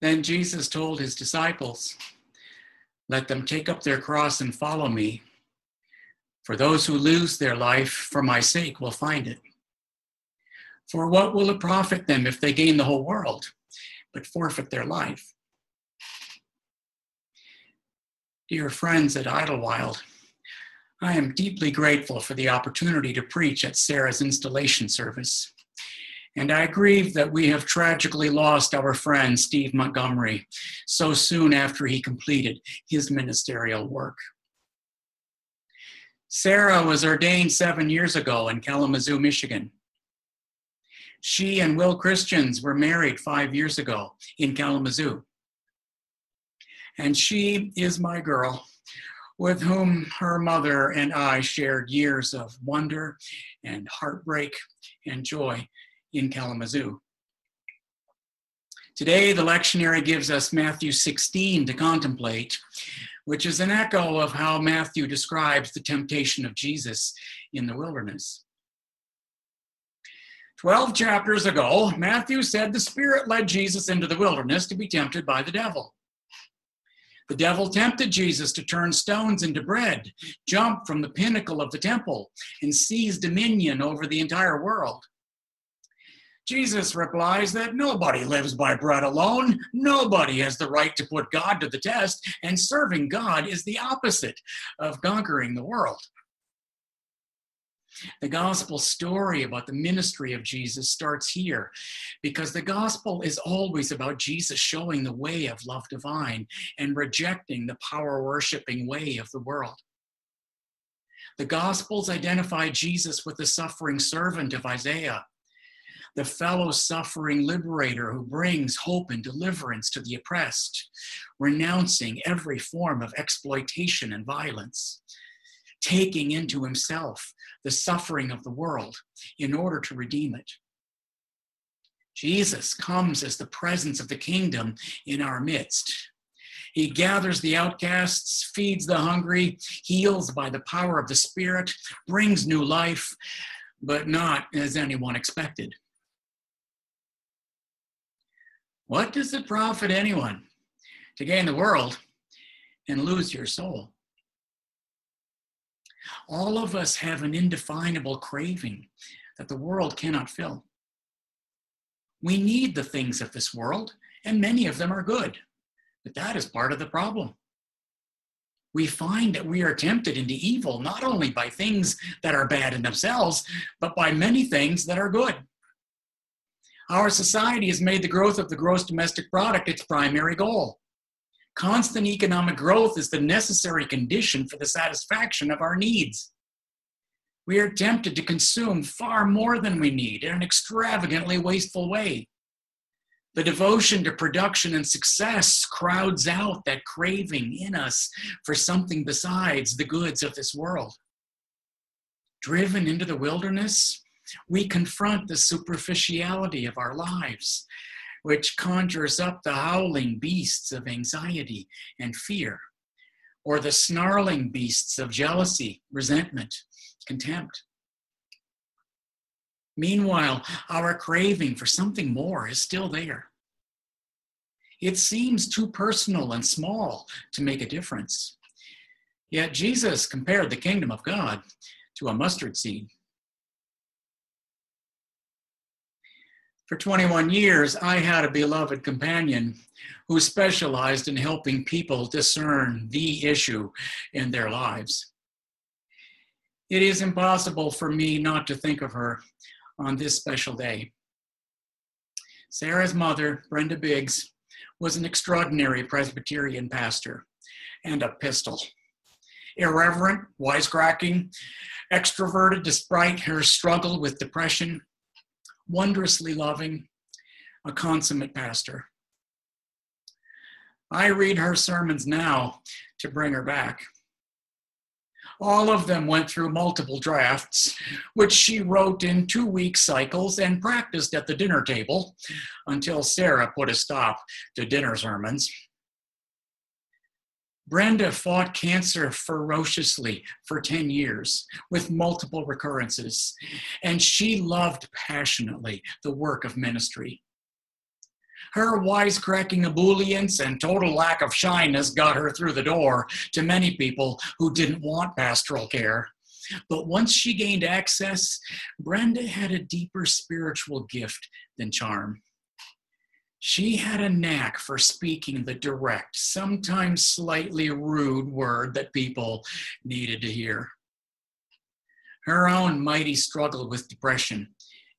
Then Jesus told his disciples, Let them take up their cross and follow me. For those who lose their life for my sake will find it. For what will it profit them if they gain the whole world, but forfeit their life? Dear friends at Idlewild, I am deeply grateful for the opportunity to preach at Sarah's installation service. And I grieve that we have tragically lost our friend Steve Montgomery so soon after he completed his ministerial work. Sarah was ordained seven years ago in Kalamazoo, Michigan. She and Will Christians were married five years ago in Kalamazoo. And she is my girl, with whom her mother and I shared years of wonder and heartbreak and joy in Kalamazoo. Today, the lectionary gives us Matthew 16 to contemplate, which is an echo of how Matthew describes the temptation of Jesus in the wilderness. Twelve chapters ago, Matthew said the Spirit led Jesus into the wilderness to be tempted by the devil. The devil tempted Jesus to turn stones into bread, jump from the pinnacle of the temple, and seize dominion over the entire world. Jesus replies that nobody lives by bread alone. Nobody has the right to put God to the test, and serving God is the opposite of conquering the world. The gospel story about the ministry of Jesus starts here because the gospel is always about Jesus showing the way of love divine and rejecting the power worshiping way of the world. The gospels identify Jesus with the suffering servant of Isaiah the fellow suffering liberator who brings hope and deliverance to the oppressed, renouncing every form of exploitation and violence, taking into himself the suffering of the world in order to redeem it. Jesus comes as the presence of the kingdom in our midst. He gathers the outcasts, feeds the hungry, heals by the power of the Spirit, brings new life, but not as anyone expected. What does it profit anyone to gain the world and lose your soul? All of us have an indefinable craving that the world cannot fill. We need the things of this world, and many of them are good, but that is part of the problem. We find that we are tempted into evil not only by things that are bad in themselves, but by many things that are good. Our society has made the growth of the gross domestic product its primary goal. Constant economic growth is the necessary condition for the satisfaction of our needs. We are tempted to consume far more than we need in an extravagantly wasteful way. The devotion to production and success crowds out that craving in us for something besides the goods of this world. Driven into the wilderness, we confront the superficiality of our lives, which conjures up the howling beasts of anxiety and fear, or the snarling beasts of jealousy, resentment, contempt. Meanwhile, our craving for something more is still there. It seems too personal and small to make a difference. Yet Jesus compared the kingdom of God to a mustard seed. For 21 years, I had a beloved companion who specialized in helping people discern the issue in their lives. It is impossible for me not to think of her on this special day. Sarah's mother, Brenda Biggs, was an extraordinary Presbyterian pastor and a pistol. Irreverent, wisecracking, extroverted despite her struggle with depression wondrously loving, a consummate pastor. I read her sermons now to bring her back. All of them went through multiple drafts, which she wrote in two week cycles and practiced at the dinner table until Sarah put a stop to dinner sermons. Brenda fought cancer ferociously for 10 years with multiple recurrences, and she loved passionately the work of ministry. Her wisecracking ebullience and total lack of shyness got her through the door to many people who didn't want pastoral care. But once she gained access, Brenda had a deeper spiritual gift than charm. She had a knack for speaking the direct, sometimes slightly rude word that people needed to hear. Her own mighty struggle with depression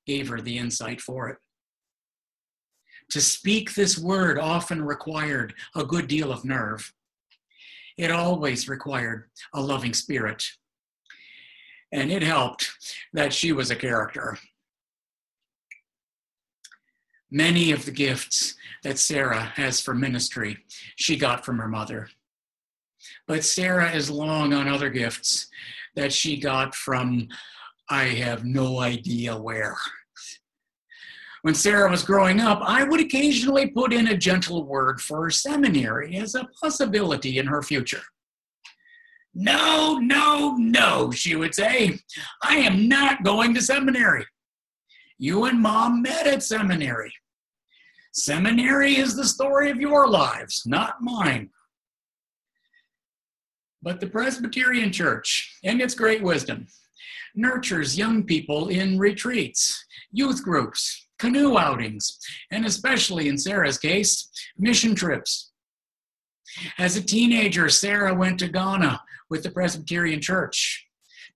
gave her the insight for it. To speak this word often required a good deal of nerve. It always required a loving spirit. And it helped that she was a character. Many of the gifts that Sarah has for ministry, she got from her mother. But Sarah is long on other gifts that she got from I have no idea where. When Sarah was growing up, I would occasionally put in a gentle word for seminary as a possibility in her future. No, no, no, she would say. I am not going to seminary. You and mom met at seminary. Seminary is the story of your lives, not mine. But the Presbyterian Church, in its great wisdom, nurtures young people in retreats, youth groups, canoe outings, and especially in Sarah's case, mission trips. As a teenager, Sarah went to Ghana with the Presbyterian Church.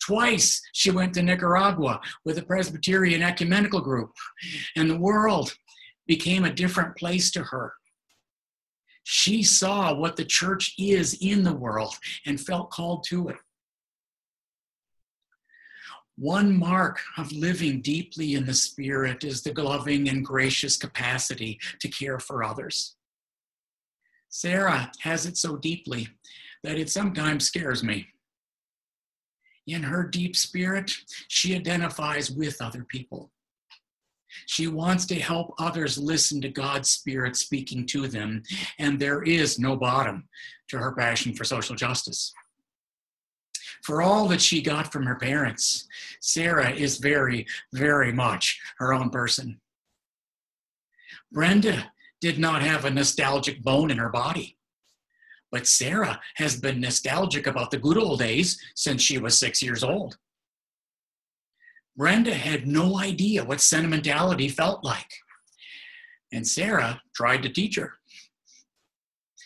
Twice she went to Nicaragua with a Presbyterian ecumenical group, and the world became a different place to her. She saw what the church is in the world and felt called to it. One mark of living deeply in the Spirit is the loving and gracious capacity to care for others. Sarah has it so deeply that it sometimes scares me. In her deep spirit, she identifies with other people. She wants to help others listen to God's Spirit speaking to them, and there is no bottom to her passion for social justice. For all that she got from her parents, Sarah is very, very much her own person. Brenda did not have a nostalgic bone in her body. But Sarah has been nostalgic about the good old days since she was six years old. Brenda had no idea what sentimentality felt like. And Sarah tried to teach her.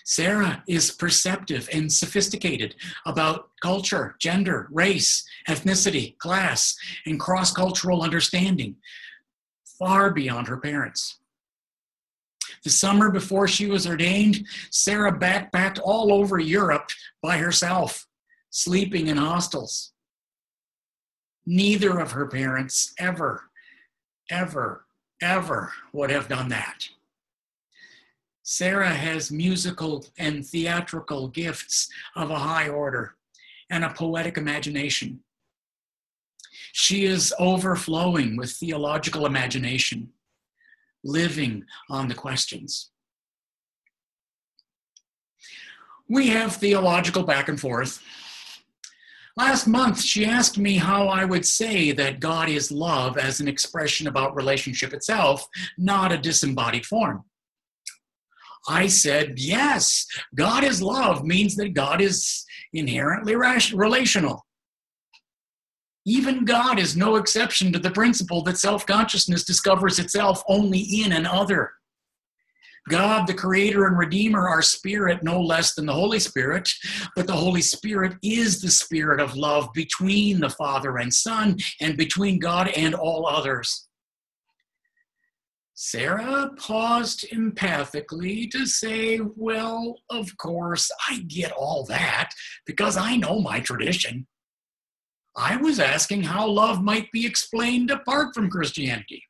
Sarah is perceptive and sophisticated about culture, gender, race, ethnicity, class, and cross cultural understanding, far beyond her parents. The summer before she was ordained, Sarah backpacked all over Europe by herself, sleeping in hostels. Neither of her parents ever, ever, ever would have done that. Sarah has musical and theatrical gifts of a high order and a poetic imagination. She is overflowing with theological imagination, living on the questions. We have theological back and forth. Last month, she asked me how I would say that God is love as an expression about relationship itself, not a disembodied form. I said, yes, God is love means that God is inherently relational. Even God is no exception to the principle that self consciousness discovers itself only in an other. God, the creator and redeemer, are spirit no less than the Holy Spirit, but the Holy Spirit is the spirit of love between the Father and Son and between God and all others. Sarah paused empathically to say, Well, of course, I get all that because I know my tradition. I was asking how love might be explained apart from Christianity.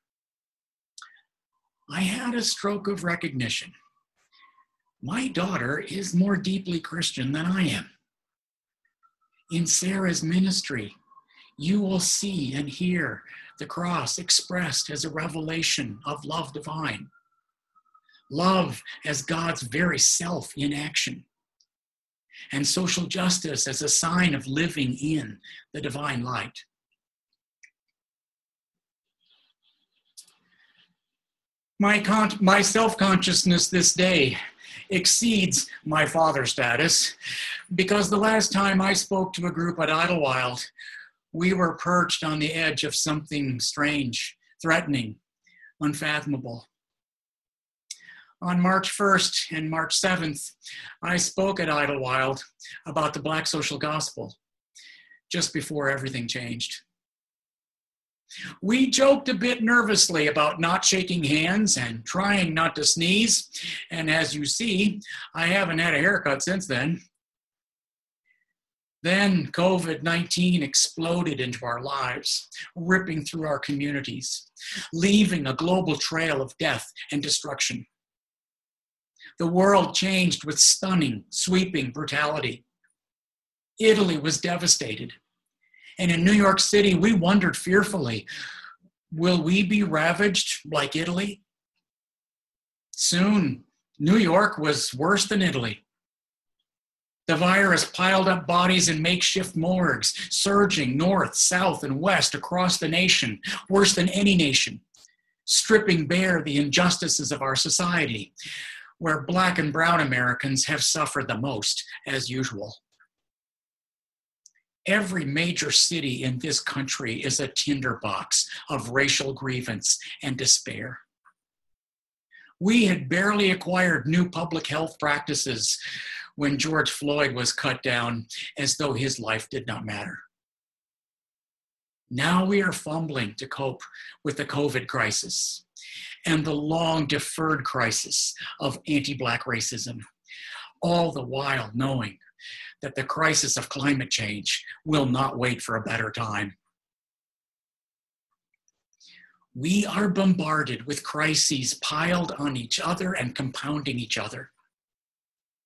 I had a stroke of recognition. My daughter is more deeply Christian than I am. In Sarah's ministry, you will see and hear the cross expressed as a revelation of love divine. Love as God's very self in action. And social justice as a sign of living in the divine light. My, con- my self consciousness this day exceeds my father status because the last time I spoke to a group at Idlewild, we were perched on the edge of something strange, threatening, unfathomable. On March 1st and March 7th, I spoke at Idlewild about the Black social gospel just before everything changed. We joked a bit nervously about not shaking hands and trying not to sneeze. And as you see, I haven't had a haircut since then. Then COVID 19 exploded into our lives, ripping through our communities, leaving a global trail of death and destruction. The world changed with stunning, sweeping brutality. Italy was devastated. And in New York City, we wondered fearfully will we be ravaged like Italy? Soon, New York was worse than Italy. The virus piled up bodies in makeshift morgues, surging north, south, and west across the nation, worse than any nation, stripping bare the injustices of our society, where Black and Brown Americans have suffered the most, as usual. Every major city in this country is a tinderbox of racial grievance and despair. We had barely acquired new public health practices when George Floyd was cut down as though his life did not matter. Now we are fumbling to cope with the COVID crisis and the long deferred crisis of anti Black racism, all the while knowing that the crisis of climate change will not wait for a better time. We are bombarded with crises piled on each other and compounding each other.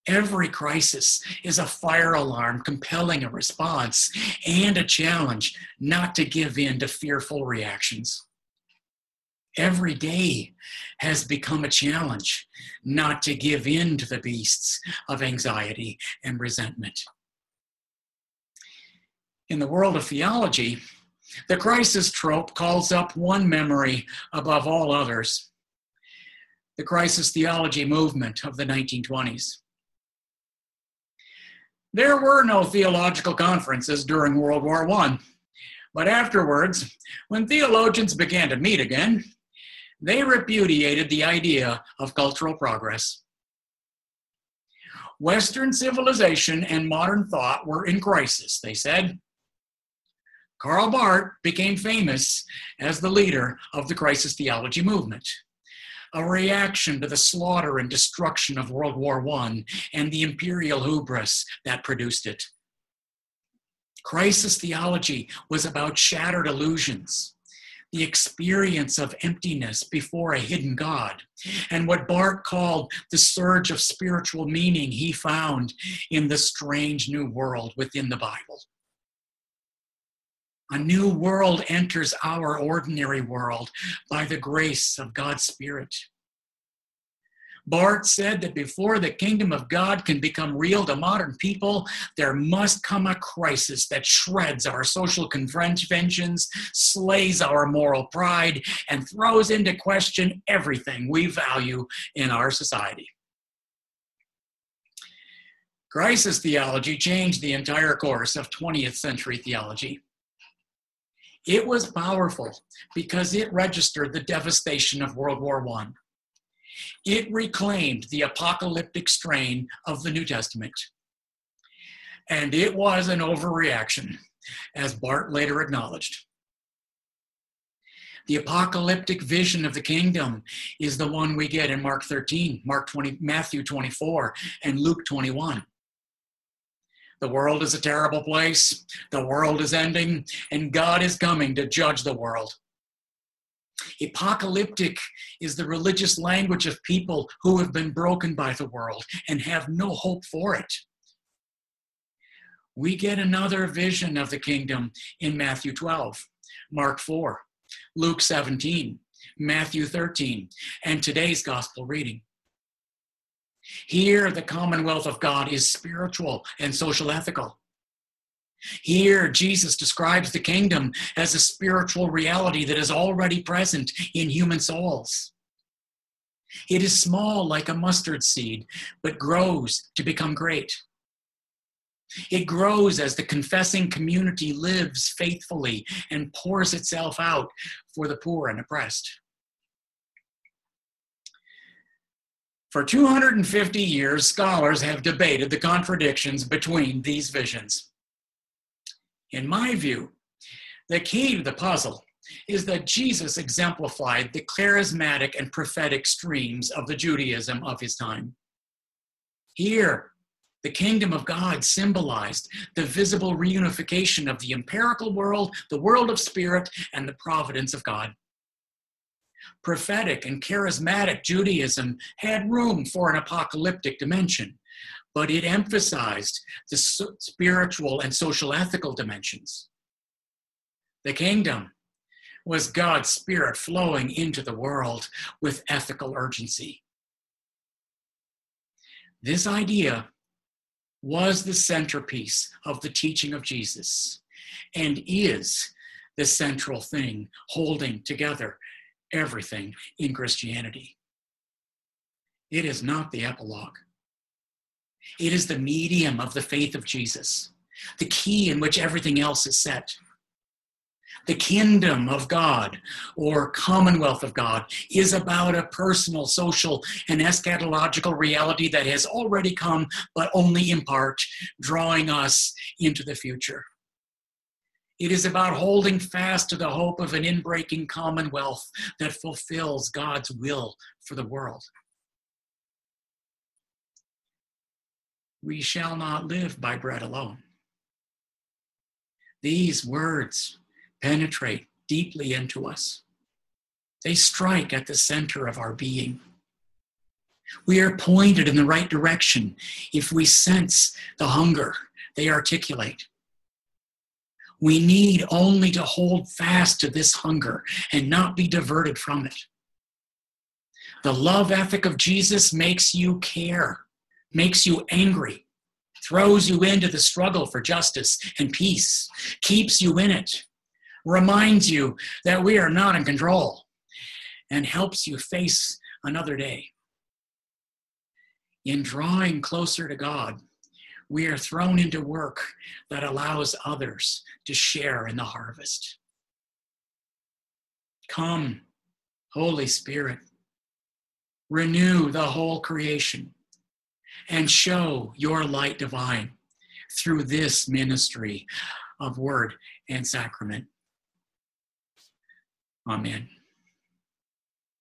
Every crisis is a fire alarm compelling a response and a challenge not to give in to fearful reactions. Every day has become a challenge not to give in to the beasts of anxiety and resentment. In the world of theology, the crisis trope calls up one memory above all others the crisis theology movement of the 1920s. There were no theological conferences during World War I, but afterwards, when theologians began to meet again, they repudiated the idea of cultural progress. Western civilization and modern thought were in crisis, they said. Karl Barth became famous as the leader of the crisis theology movement, a reaction to the slaughter and destruction of World War I and the imperial hubris that produced it. Crisis theology was about shattered illusions, the experience of emptiness before a hidden God, and what Barth called the surge of spiritual meaning he found in the strange new world within the Bible. A new world enters our ordinary world by the grace of God's Spirit. Barth said that before the kingdom of God can become real to modern people, there must come a crisis that shreds our social conventions, slays our moral pride, and throws into question everything we value in our society. Crisis theology changed the entire course of 20th century theology. It was powerful because it registered the devastation of World War I. It reclaimed the apocalyptic strain of the New Testament. And it was an overreaction, as Barth later acknowledged. The apocalyptic vision of the kingdom is the one we get in Mark 13, Mark 20, Matthew 24, and Luke 21. The world is a terrible place. The world is ending, and God is coming to judge the world. Apocalyptic is the religious language of people who have been broken by the world and have no hope for it. We get another vision of the kingdom in Matthew 12, Mark 4, Luke 17, Matthew 13, and today's gospel reading. Here, the commonwealth of God is spiritual and social ethical. Here, Jesus describes the kingdom as a spiritual reality that is already present in human souls. It is small like a mustard seed, but grows to become great. It grows as the confessing community lives faithfully and pours itself out for the poor and oppressed. For 250 years, scholars have debated the contradictions between these visions. In my view, the key to the puzzle is that Jesus exemplified the charismatic and prophetic streams of the Judaism of his time. Here, the kingdom of God symbolized the visible reunification of the empirical world, the world of spirit, and the providence of God. Prophetic and charismatic Judaism had room for an apocalyptic dimension, but it emphasized the spiritual and social ethical dimensions. The kingdom was God's spirit flowing into the world with ethical urgency. This idea was the centerpiece of the teaching of Jesus and is the central thing holding together everything in Christianity. It is not the epilogue. It is the medium of the faith of Jesus, the key in which everything else is set the kingdom of God or commonwealth of God is about a personal, social, and eschatological reality that has already come, but only in part, drawing us into the future. It is about holding fast to the hope of an inbreaking commonwealth that fulfills God's will for the world. We shall not live by bread alone. These words penetrate deeply into us. They strike at the center of our being. We are pointed in the right direction if we sense the hunger they articulate. We need only to hold fast to this hunger and not be diverted from it. The love ethic of Jesus makes you care, makes you angry, throws you into the struggle for justice and peace, keeps you in it, reminds you that we are not in control and helps you face another day. In drawing closer to God, we are thrown into work that allows others to share in the harvest. Come, Holy Spirit, renew the whole creation and show your light divine through this ministry of word and sacrament. Amen.